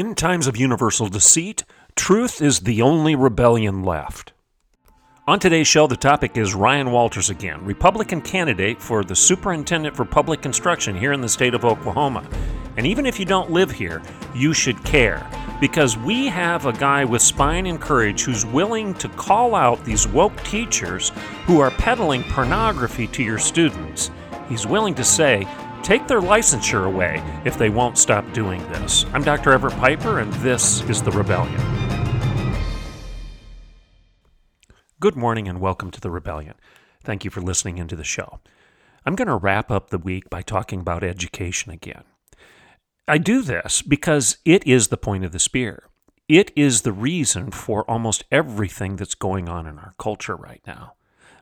In times of universal deceit, truth is the only rebellion left. On today's show, the topic is Ryan Walters again, Republican candidate for the Superintendent for Public Instruction here in the state of Oklahoma. And even if you don't live here, you should care because we have a guy with spine and courage who's willing to call out these woke teachers who are peddling pornography to your students. He's willing to say, take their licensure away if they won't stop doing this. I'm Dr. Everett Piper, and this is The Rebellion. Good morning, and welcome to The Rebellion. Thank you for listening into the show. I'm going to wrap up the week by talking about education again. I do this because it is the point of the spear. It is the reason for almost everything that's going on in our culture right now.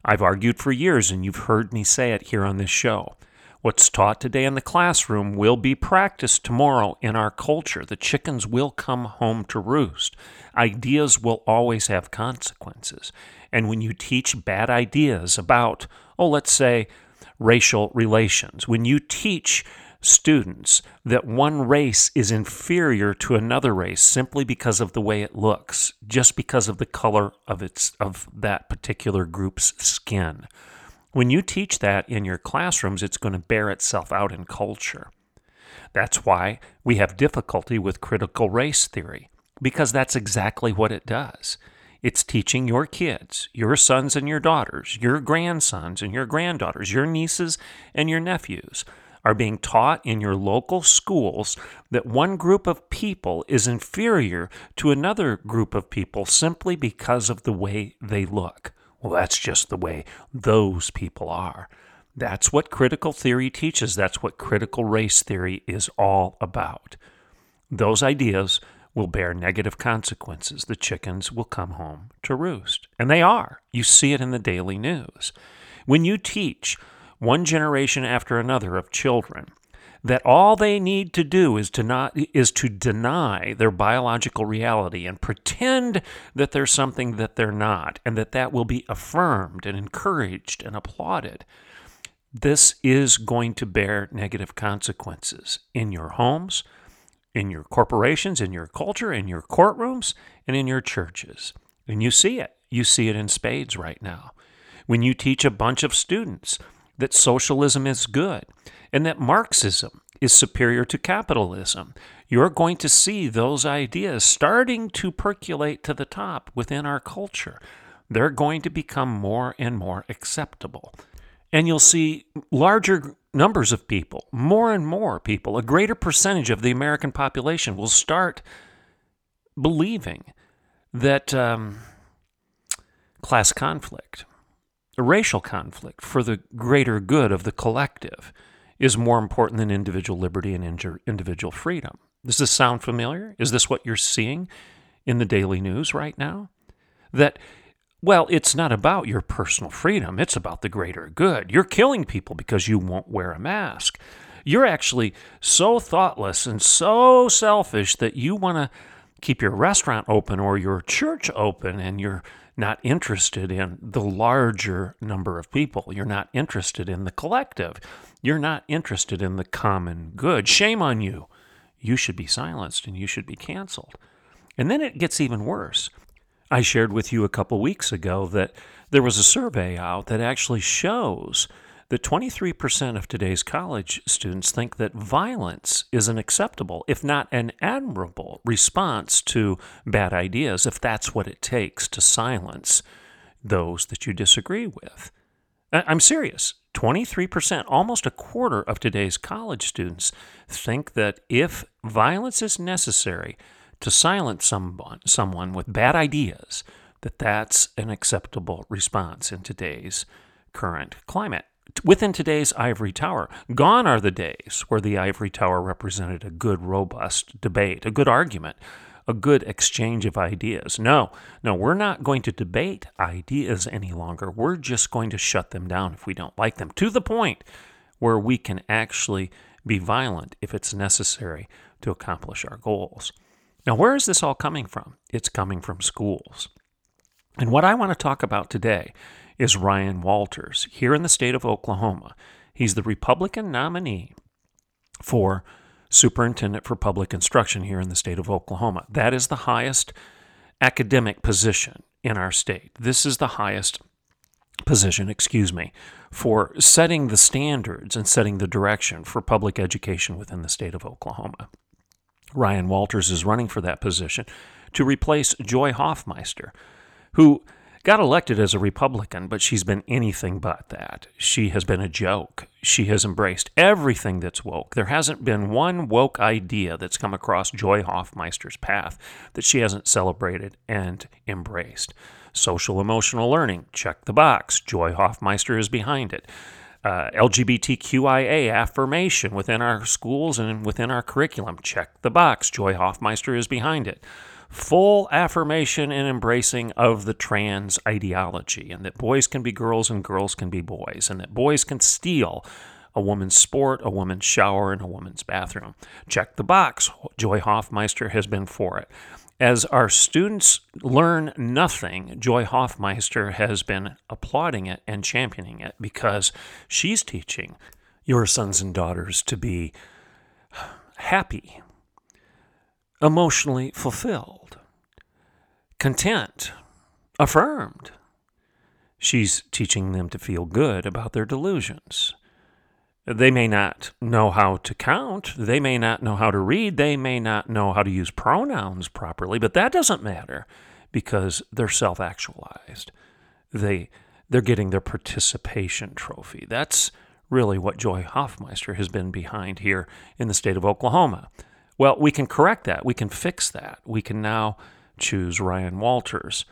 I've argued for years, and you've heard me say it here on this show. What's taught today in the classroom will be practiced tomorrow in our culture. The chickens will come home to roost. Ideas will always have consequences. And when you teach bad ideas about, oh, let's say, racial relations, when you teach students that one race is inferior to another race simply because of the way it looks, just because of the color of its of that particular group's skin. When you teach that in your classrooms, it's going to bear itself out in culture. That's why we have difficulty with critical race theory, because that's exactly what it does. It's teaching your kids, your sons and your daughters, your grandsons and your granddaughters, your nieces and your nephews are being taught in your local schools that one group of people is inferior to another group of people simply because of the way they look. Well, that's just the way those people are. That's what critical theory teaches. That's what critical race theory is all about. Those ideas will bear negative consequences. The chickens will come home to roost. And they are. You see it in the daily news. When you teach one generation after another of children that all they need to do is to not is to deny their biological reality and pretend that there's something that they're not and that that will be affirmed and encouraged and applauded. This is going to bear negative consequences in your homes in your corporations in your culture in your courtrooms and in your churches. And you see it. You see it in spades right now. When you teach a bunch of students that socialism is good and that Marxism is superior to capitalism. You're going to see those ideas starting to percolate to the top within our culture. They're going to become more and more acceptable. And you'll see larger numbers of people, more and more people, a greater percentage of the American population will start believing that um, class conflict, racial conflict for the greater good of the collective is more important than individual liberty and individual freedom. Does this sound familiar? Is this what you're seeing in the daily news right now? That, well, it's not about your personal freedom, it's about the greater good. You're killing people because you won't wear a mask. You're actually so thoughtless and so selfish that you want to keep your restaurant open or your church open and you're not interested in the larger number of people. You're not interested in the collective. You're not interested in the common good. Shame on you. You should be silenced and you should be canceled. And then it gets even worse. I shared with you a couple weeks ago that there was a survey out that actually shows that 23% of today's college students think that violence is an acceptable, if not an admirable, response to bad ideas, if that's what it takes to silence those that you disagree with. I'm serious. 23%, almost a quarter of today's college students, think that if violence is necessary to silence someone, someone with bad ideas, that that's an acceptable response in today's current climate within today's ivory tower. Gone are the days where the ivory tower represented a good, robust debate, a good argument a good exchange of ideas. No, no, we're not going to debate ideas any longer. We're just going to shut them down if we don't like them, to the point where we can actually be violent if it's necessary to accomplish our goals. Now, where is this all coming from? It's coming from schools. And what I want to talk about today is Ryan Walters here in the state of Oklahoma. He's the Republican nominee for Superintendent for Public Instruction here in the state of Oklahoma. That is the highest academic position in our state. This is the highest position, excuse me, for setting the standards and setting the direction for public education within the state of Oklahoma. Ryan Walters is running for that position to replace Joy Hoffmeister, who got elected as a Republican, but she's been anything but that. She has been a joke. She has embraced everything that's woke. There hasn't been one woke idea that's come across Joy Hoffmeister's path that she hasn't celebrated and embraced. Social emotional learning, check the box. Joy Hoffmeister is behind it. Uh, LGBTQIA affirmation within our schools and within our curriculum, check the box. Joy Hoffmeister is behind it full affirmation and embracing of the trans ideology, and that boys can be girls and girls can be boys, and that boys can steal a woman's sport, a woman's shower, and a woman's bathroom. Check the box. Joy Hoffmeister has been for it. As our students learn nothing, Joy Hoffmeister has been applauding it and championing it because she's teaching your sons and daughters to be happy, emotionally fulfilled, content, affirmed. She's teaching them to feel good about their delusions. They may not know how to count. They may not know how to read. They may not know how to use pronouns properly, but that doesn't matter because they're self actualized. They, they're getting their participation trophy. That's really what Joy Hoffmeister has been behind here in the state of Oklahoma. Well, we can correct that. We can fix that. We can now choose Ryan Walters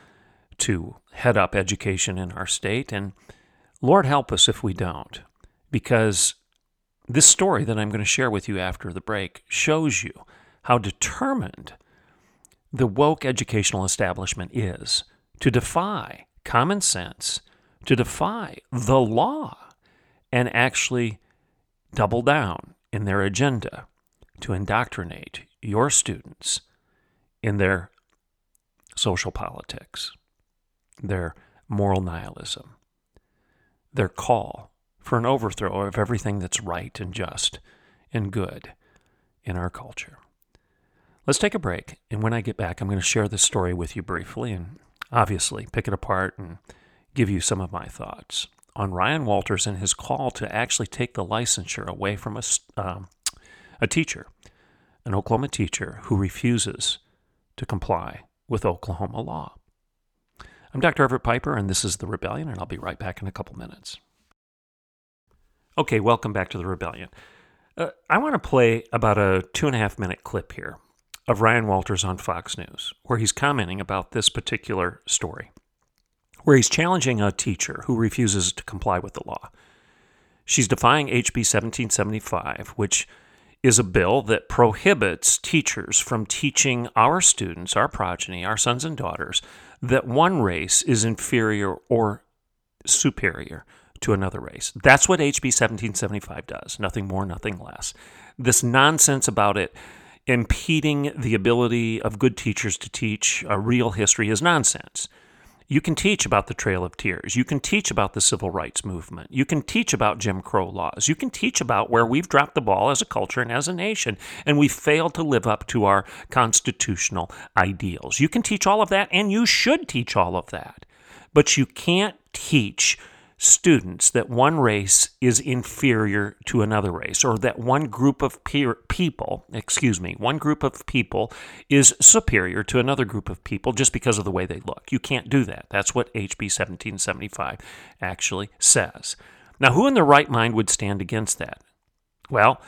to head up education in our state. And Lord help us if we don't, because this story that I'm going to share with you after the break shows you how determined the woke educational establishment is to defy common sense, to defy the law, and actually double down in their agenda to indoctrinate your students in their social politics, their moral nihilism, their call for an overthrow of everything that's right and just and good in our culture. Let's take a break, and when I get back, I'm going to share this story with you briefly and obviously pick it apart and give you some of my thoughts on Ryan Walters and his call to actually take the licensure away from a, um, a teacher, an Oklahoma teacher who refuses to comply with Oklahoma law. I'm Dr. Everett Piper, and this is The Rebellion, and I'll be right back in a couple minutes. Okay, welcome back to The Rebellion. Uh, I want to play about a two and a half minute clip here of Ryan Walters on Fox News, where he's commenting about this particular story, where he's challenging a teacher who refuses to comply with the law. She's defying HB 1775, which is a bill that prohibits teachers from teaching our students, our progeny, our sons and daughters, that one race is inferior or superior to another race. That's what HB 1775 does, nothing more, nothing less. This nonsense about it impeding the ability of good teachers to teach a real history is nonsense. You can teach about the Trail of Tears. You can teach about the civil rights movement. You can teach about Jim Crow laws. You can teach about where we've dropped the ball as a culture and as a nation, and we've failed to live up to our constitutional ideals. You can teach all of that, and you should teach all of that. But you can't teach students that one race is inferior to another race or that one group of peer, people, excuse me, one group of people is superior to another group of people just because of the way they look. You can't do that. That's what HB 1775 actually says. Now, who in their right mind would stand against that? Well,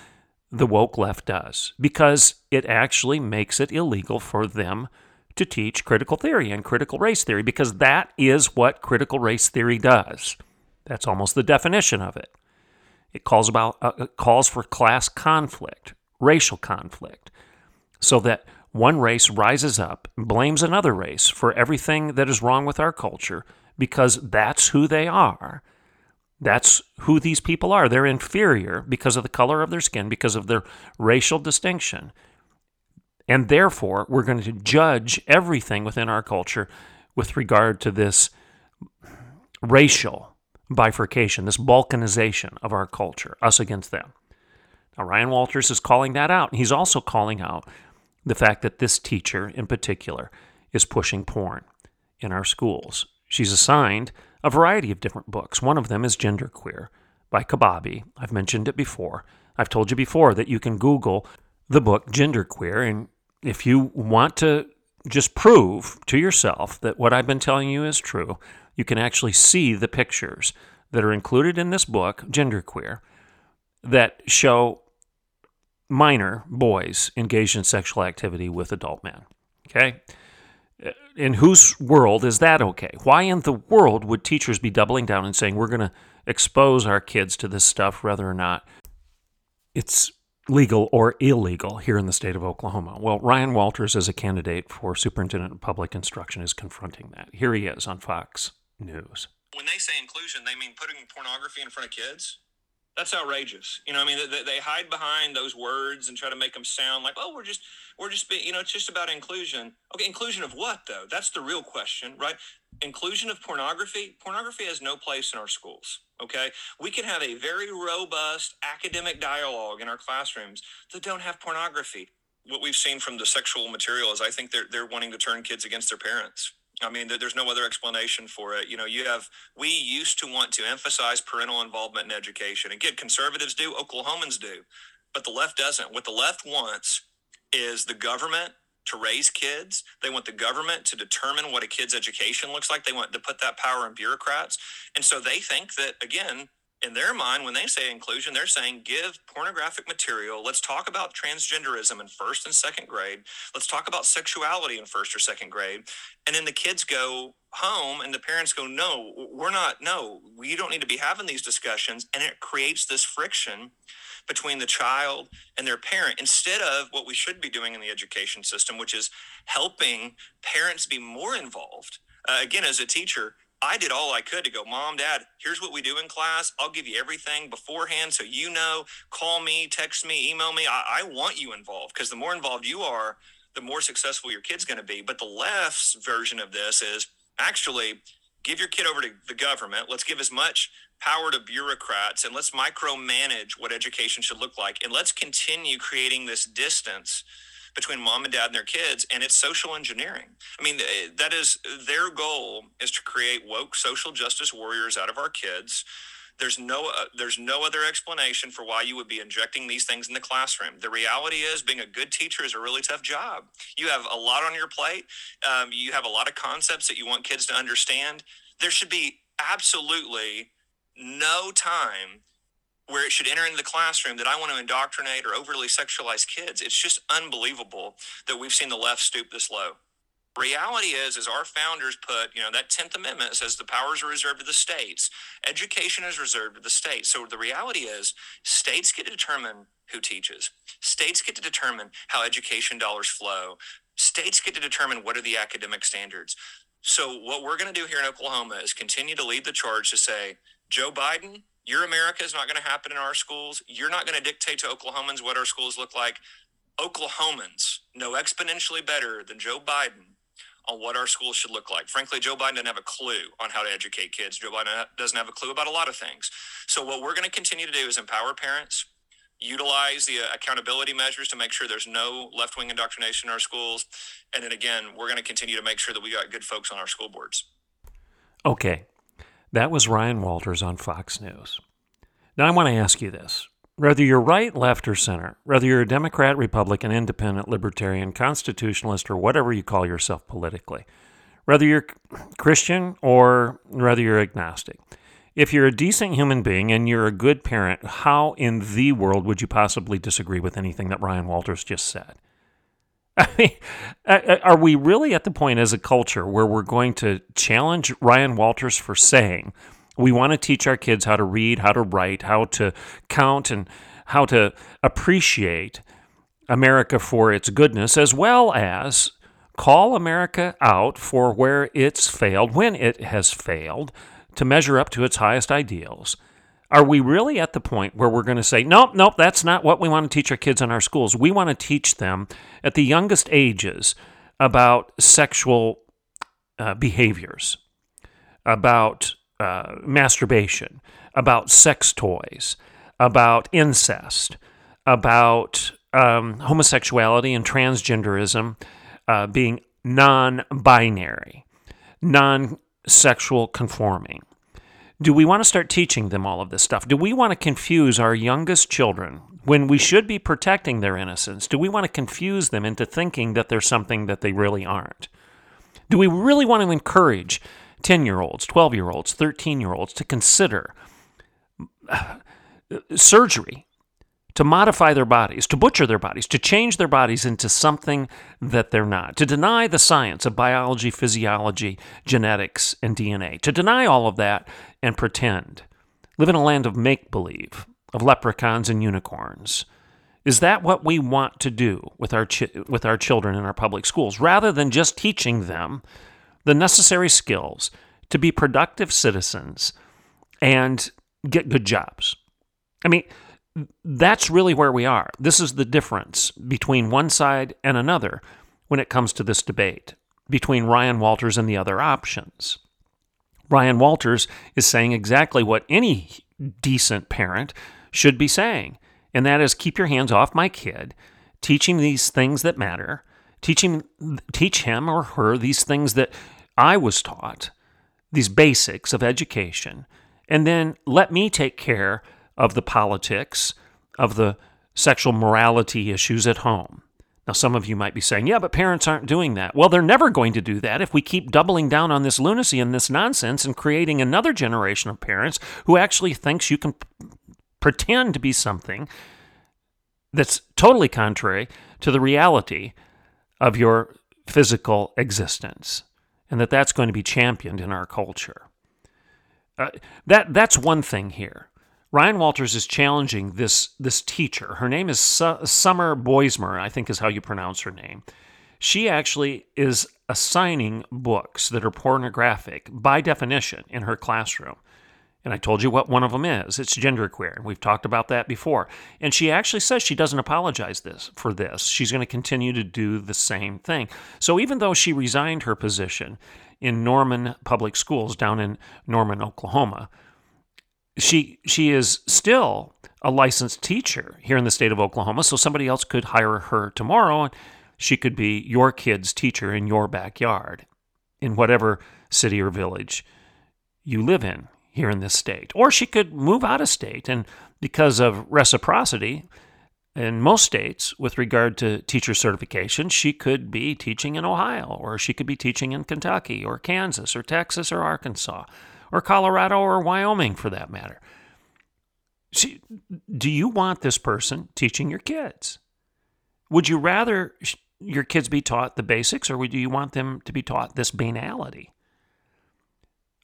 the woke left does because it actually makes it illegal for them to teach critical theory and critical race theory because that is what critical race theory does. That's almost the definition of it. It calls about uh, it calls for class conflict, racial conflict, so that one race rises up and blames another race for everything that is wrong with our culture because that's who they are. That's who these people are. They're inferior because of the color of their skin, because of their racial distinction. And therefore, we're going to judge everything within our culture with regard to this racial bifurcation, this balkanization of our culture, us against them. Now, Ryan Walters is calling that out. He's also calling out the fact that this teacher in particular is pushing porn in our schools. She's assigned a variety of different books. One of them is Genderqueer by Kobabe. I've mentioned it before. I've told you before that you can Google the book Genderqueer, and if you want to just prove to yourself that what I've been telling you is true, you can actually see the pictures that are included in this book, Genderqueer, that show minor boys engaged in sexual activity with adult men. Okay? In whose world is that okay? Why in the world would teachers be doubling down and saying we're going to expose our kids to this stuff whether or not it's legal or illegal here in the state of Oklahoma? Well, Ryan Walters, as a candidate for superintendent of public instruction, is confronting that. Here he is on Fox News. When they say inclusion, they mean putting pornography in front of kids? that's outrageous. You know, I mean, they, they, hide behind those words and try to make them sound like, oh, we're just, we're just, being, you know, it's just about inclusion. Okay, inclusion of what though? That's the real question, right? Inclusion of pornography. Pornography has no place in our schools. Okay, we can have a very robust academic dialogue in our classrooms that don't have pornography. What we've seen from the sexual material is, I think they're they're wanting to turn kids against their parents. I mean, there's no other explanation for it. You know, you have, we used to want to emphasize parental involvement in education. Again, conservatives do, Oklahomans do, but the left doesn't. What the left wants is the government to raise kids. They want the government to determine what a kid's education looks like. They want to put that power in bureaucrats. And so they think that, again, in their mind, when they say inclusion, they're saying give pornographic material. Let's talk about transgenderism in first and second grade. Let's talk about sexuality in first or second grade. And then the kids go home and the parents go, no, we're not, no, we don't need to be having these discussions. And it creates this friction between the child and their parent instead of what we should be doing in the education system, which is helping parents be more involved. Uh, again, as a teacher, I did all I could to go, Mom, Dad, here's what we do in class. I'll give you everything beforehand so you know. Call me, text me, email me. I, I want you involved because the more involved you are, the more successful your kid's going to be. But the left's version of this is actually give your kid over to the government. Let's give as much power to bureaucrats and let's micromanage what education should look like. And let's continue creating this distance between mom and dad and their kids and it's social engineering. I mean eh, that is their goal is to create woke social justice warriors out of our kids. There's no uh, there's no other explanation for why you would be injecting these things in the classroom. The reality is being a good teacher is a really tough job. You have a lot on your plate. Um, you have a lot of concepts that you want kids to understand. There should be absolutely no time where it should enter into the classroom that I want to indoctrinate or overly sexualize kids. It's just unbelievable that we've seen the left stoop this low. Reality is, as our founders put, you know, that 10th Amendment says the powers are reserved to the states. Education is reserved to the states. So the reality is states get to determine who teaches. States get to determine how education dollars flow. States get to determine what are the academic standards. So what we're going to do here in Oklahoma is continue to lead the charge to say, Joe Biden, your America is not going to happen in our schools. You're not going to dictate to Oklahomans what our schools look like. Oklahomans know exponentially better than Joe Biden on what our schools should look like. Frankly, Joe Biden doesn't have a clue on how to educate kids. Joe Biden doesn't have a clue about a lot of things. So, what we're going to continue to do is empower parents, utilize the uh, accountability measures to make sure there's no left wing indoctrination in our schools. And then again, we're going to continue to make sure that we got good folks on our school boards. Okay. That was Ryan Walters on Fox News. Now, I want to ask you this. Whether you're right, left, or center, whether you're a Democrat, Republican, Independent, Libertarian, Constitutionalist, or whatever you call yourself politically, whether you're Christian or whether you're agnostic, if you're a decent human being and you're a good parent, how in the world would you possibly disagree with anything that Ryan Walters just said? I mean, are we really at the point as a culture where we're going to challenge Ryan Walters for saying we want to teach our kids how to read, how to write, how to count, and how to appreciate America for its goodness, as well as call America out for where it's failed, when it has failed, to measure up to its highest ideals. Are we really at the point where we're going to say, nope, nope, that's not what we want to teach our kids in our schools? We want to teach them at the youngest ages about sexual uh, behaviors, about uh, masturbation, about sex toys, about incest, about um, homosexuality and transgenderism uh, being non binary, non sexual conforming. Do we want to start teaching them all of this stuff? Do we want to confuse our youngest children when we should be protecting their innocence? Do we want to confuse them into thinking that they're something that they really aren't? Do we really want to encourage 10 year olds, 12 year olds, 13 year olds to consider uh, surgery to modify their bodies, to butcher their bodies, to change their bodies into something that they're not, to deny the science of biology, physiology, genetics, and DNA, to deny all of that and pretend, live in a land of make believe, of leprechauns and unicorns. Is that what we want to do with our, chi- with our children in our public schools, rather than just teaching them the necessary skills to be productive citizens and get good jobs? I mean, that's really where we are. This is the difference between one side and another when it comes to this debate between Ryan Walters and the other options. Ryan Walters is saying exactly what any decent parent should be saying, and that is keep your hands off my kid, teach him these things that matter, teach him, teach him or her these things that I was taught, these basics of education, and then let me take care of the politics, of the sexual morality issues at home. Now, some of you might be saying, yeah, but parents aren't doing that. Well, they're never going to do that if we keep doubling down on this lunacy and this nonsense and creating another generation of parents who actually thinks you can pretend to be something that's totally contrary to the reality of your physical existence and that that's going to be championed in our culture. Uh, that that's one thing here. Ryan Walters is challenging this this teacher. Her name is Su- Summer Boismier, I think is how you pronounce her name. She actually is assigning books that are pornographic by definition in her classroom. And I told you what one of them is. It's genderqueer. We've talked about that before. And she actually says she doesn't apologize this for this. She's going to continue to do the same thing. So even though she resigned her position in Norman Public Schools down in Norman, Oklahoma, she she is still a licensed teacher here in the state of Oklahoma, so somebody else could hire her tomorrow and she could be your kid's teacher in your backyard in whatever city or village you live in here in this state. Or she could move out of state and because of reciprocity in most states with regard to teacher certification, she could be teaching in Ohio or she could be teaching in Kentucky or Kansas or Texas or Arkansas or Colorado or Wyoming for that matter. See, do you want this person teaching your kids? Would you rather your kids be taught the basics or would you want them to be taught this banality?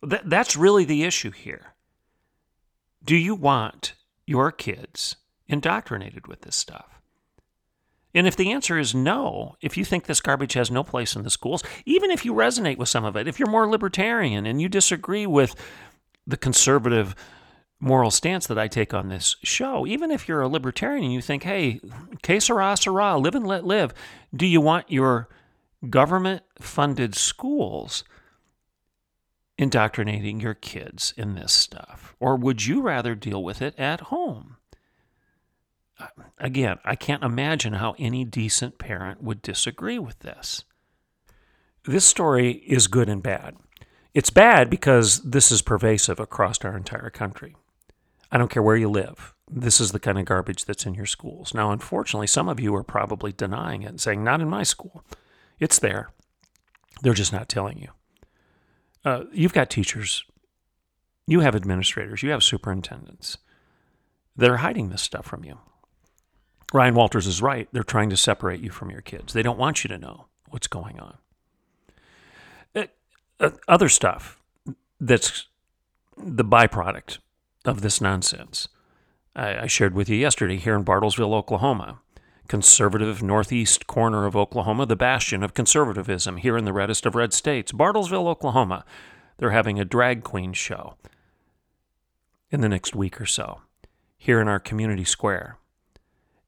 That, that's really the issue here. Do you want your kids indoctrinated with this stuff? And if the answer is no, if you think this garbage has no place in the schools, even if you resonate with some of it, if you're more libertarian and you disagree with the conservative moral stance that I take on this show, even if you're a libertarian and you think, hey, que sera, sera, live and let live, do you want your government funded schools indoctrinating your kids in this stuff? Or would you rather deal with it at home? Again, I can't imagine how any decent parent would disagree with this. This story is good and bad. It's bad because this is pervasive across our entire country. I don't care where you live. This is the kind of garbage that's in your schools. Now, unfortunately, some of you are probably denying it and saying, not in my school. It's there. They're just not telling you. Uh, you've got teachers, you have administrators, you have superintendents. They're hiding this stuff from you. Ryan Walters is right. They're trying to separate you from your kids. They don't want you to know what's going on. Uh, other stuff that's the byproduct of this nonsense. I shared with you yesterday here in Bartlesville, Oklahoma. conservative northeast corner of Oklahoma, the bastion of conservatism here in the reddest of red states, Bartlesville, Oklahoma. They're having a drag queen show in the next week or so here in our community square.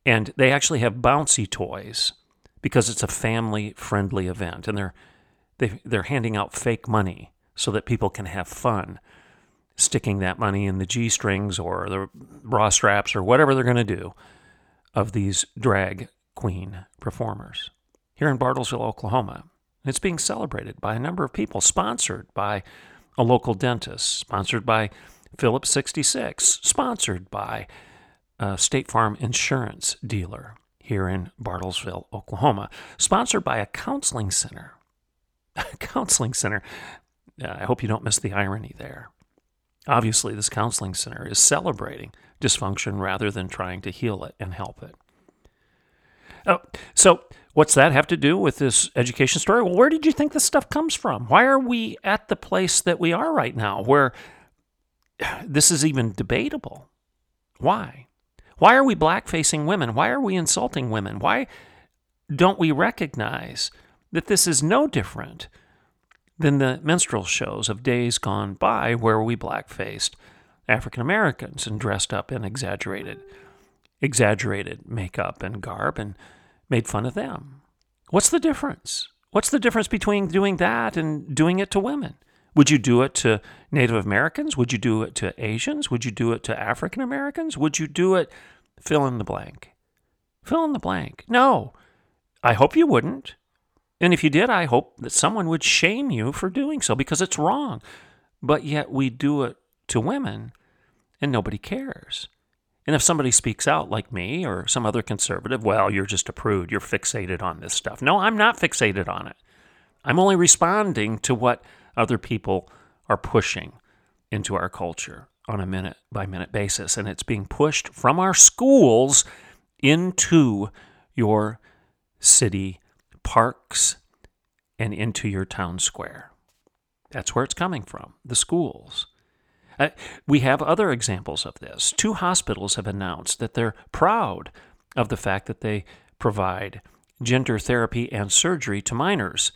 And they actually have bouncy toys because it's a family friendly event and they're they, they're handing out fake money so that people can have fun sticking that money in the G strings or the bra straps or whatever they're going to do of these drag queen performers here in Bartlesville, Oklahoma. It's being celebrated by a number of people, sponsored by a local dentist, sponsored by Phillips 66, sponsored by a State Farm insurance dealer here in Bartlesville, Oklahoma, sponsored by a counseling center. A counseling center. I hope you don't miss the irony there. Obviously, this counseling center is celebrating dysfunction rather than trying to heal it and help it. Oh, so what's that have to do with this education story? Well, where did you think this stuff comes from? Why are we at the place that we are right now where this is even debatable? Why? Why are we black-facing women? Why are we insulting women? Why don't we recognize that this is no different than the minstrel shows of days gone by where we black-faced African Americans and dressed up in exaggerated exaggerated makeup and garb and made fun of them. What's the difference? What's the difference between doing that and doing it to women? Would you do it to Native Americans? Would you do it to Asians? Would you do it to African Americans? Would you do it fill in the blank? Fill in the blank. No. I hope you wouldn't. And if you did, I hope that someone would shame you for doing so because it's wrong. But yet we do it to women and nobody cares. And if somebody speaks out like me or some other conservative, well, you're just a prude. You're fixated on this stuff. No, I'm not fixated on it. I'm only responding to what other people are pushing into our culture on a minute by minute basis. And it's being pushed from our schools into your city parks and into your town square. That's where it's coming from, the schools. Uh, we have other examples of this. Two hospitals have announced that they're proud of the fact that they provide gender therapy and surgery to minors.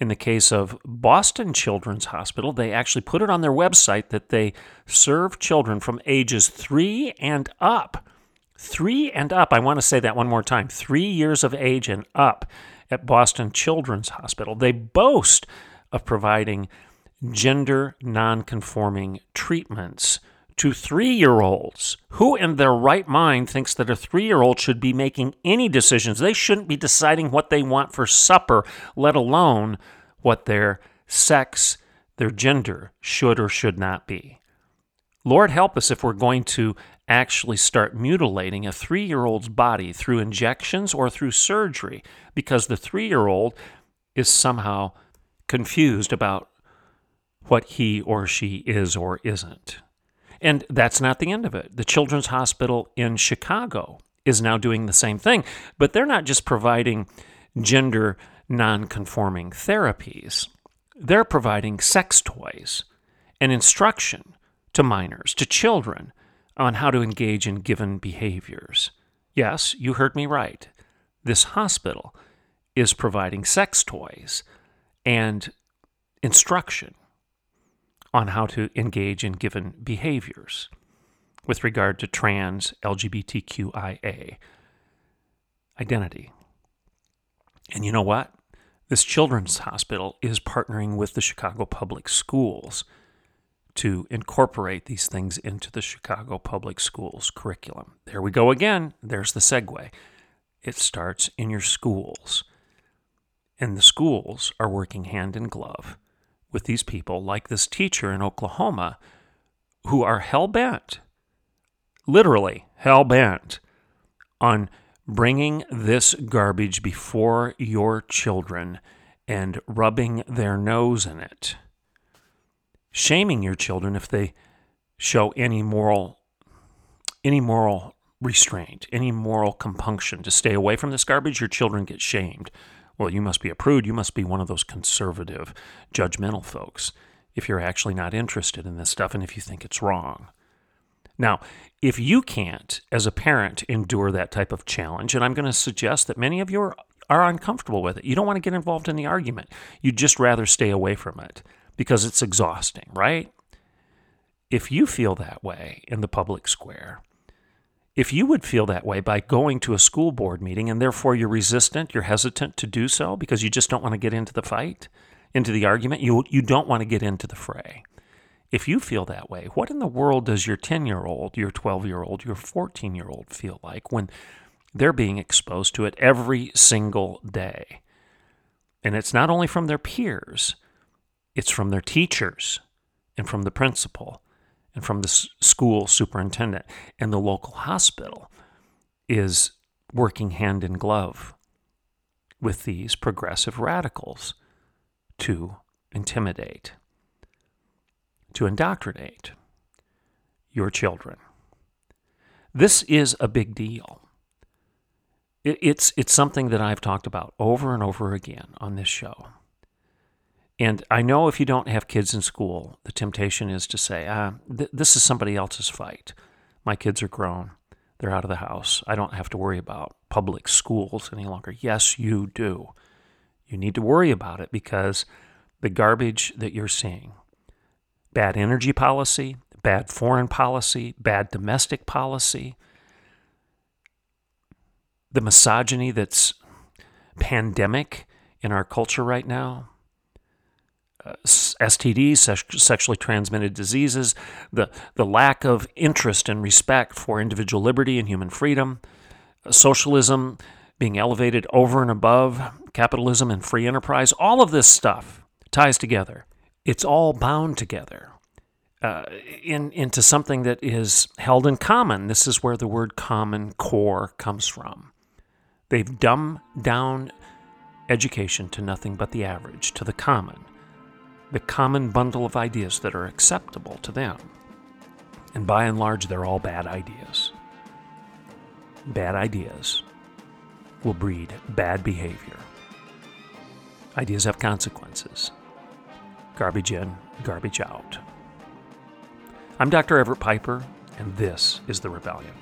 In the case of Boston Children's Hospital, they actually put it on their website that they serve children from ages three and up. Three and up. I want to say that one more time. Three years of age and up at Boston Children's Hospital. They boast of providing gender nonconforming treatments to three year olds. Who in their right mind thinks that a three year old should be making any decisions? They shouldn't be deciding what they want for supper, let alone what their sex, their gender should or should not be. Lord help us if we're going to actually start mutilating a three year old's body through injections or through surgery because the three year old is somehow confused about what he or she is or isn't. And that's not the end of it. The Children's Hospital in Chicago is now doing the same thing, but they're not just providing gender non-conforming therapies. They're providing sex toys and instruction to minors, to children, on how to engage in given behaviors. Yes, you heard me right. This hospital is providing sex toys and instruction on how to engage in given behaviors with regard to trans LGBTQIA identity. And you know what? This children's hospital is partnering with the Chicago Public Schools to incorporate these things into the Chicago Public Schools curriculum. There we go again. There's the segue. It starts in your schools. And the schools are working hand in glove with these people, like this teacher in Oklahoma, who are hell bent, literally hell bent, on bringing this garbage before your children and rubbing their nose in it, shaming your children if they show any moral any moral restraint, any moral compunction to stay away from this garbage, your children get shamed well, you must be a prude. You must be one of those conservative, judgmental folks if you're actually not interested in this stuff and if you think it's wrong. Now, if you can't, as a parent, endure that type of challenge, and I'm going to suggest that many of you are, are uncomfortable with it, you don't want to get involved in the argument. You'd just rather stay away from it because it's exhausting, right? If you feel that way in the public square, if you would feel that way by going to a school board meeting and therefore you're resistant, you're hesitant to do so because you just don't want to get into the fight, into the argument, you, you don't want to get into the fray. If you feel that way, what in the world does your 10 year old, your 12 year old, your 14 year old feel like when they're being exposed to it every single day? And it's not only from their peers, it's from their teachers and from the principal and from the school superintendent. And the local hospital is working hand in glove with these progressive radicals to intimidate, to indoctrinate your children. This is a big deal. It's, it's something that I've talked about over and over again on this show. And I know if you don't have kids in school, the temptation is to say, ah, th- this is somebody else's fight. My kids are grown. They're out of the house. I don't have to worry about public schools any longer. Yes, you do. You need to worry about it because the garbage that you're seeing bad energy policy, bad foreign policy, bad domestic policy, the misogyny that's pandemic in our culture right now STDs, sexually transmitted diseases, the, the lack of interest and respect for individual liberty and human freedom, socialism being elevated over and above capitalism and free enterprise, all of this stuff ties together. It's all bound together uh, in, into something that is held in common. This is where the word common core comes from. They've dumbed down education to nothing but the average, to the common the common bundle of ideas that are acceptable to them. And by and large, they're all bad ideas. Bad ideas will breed bad behavior. Ideas have consequences. Garbage in, garbage out. I'm Dr. Everett Piper, and this is The Rebellion.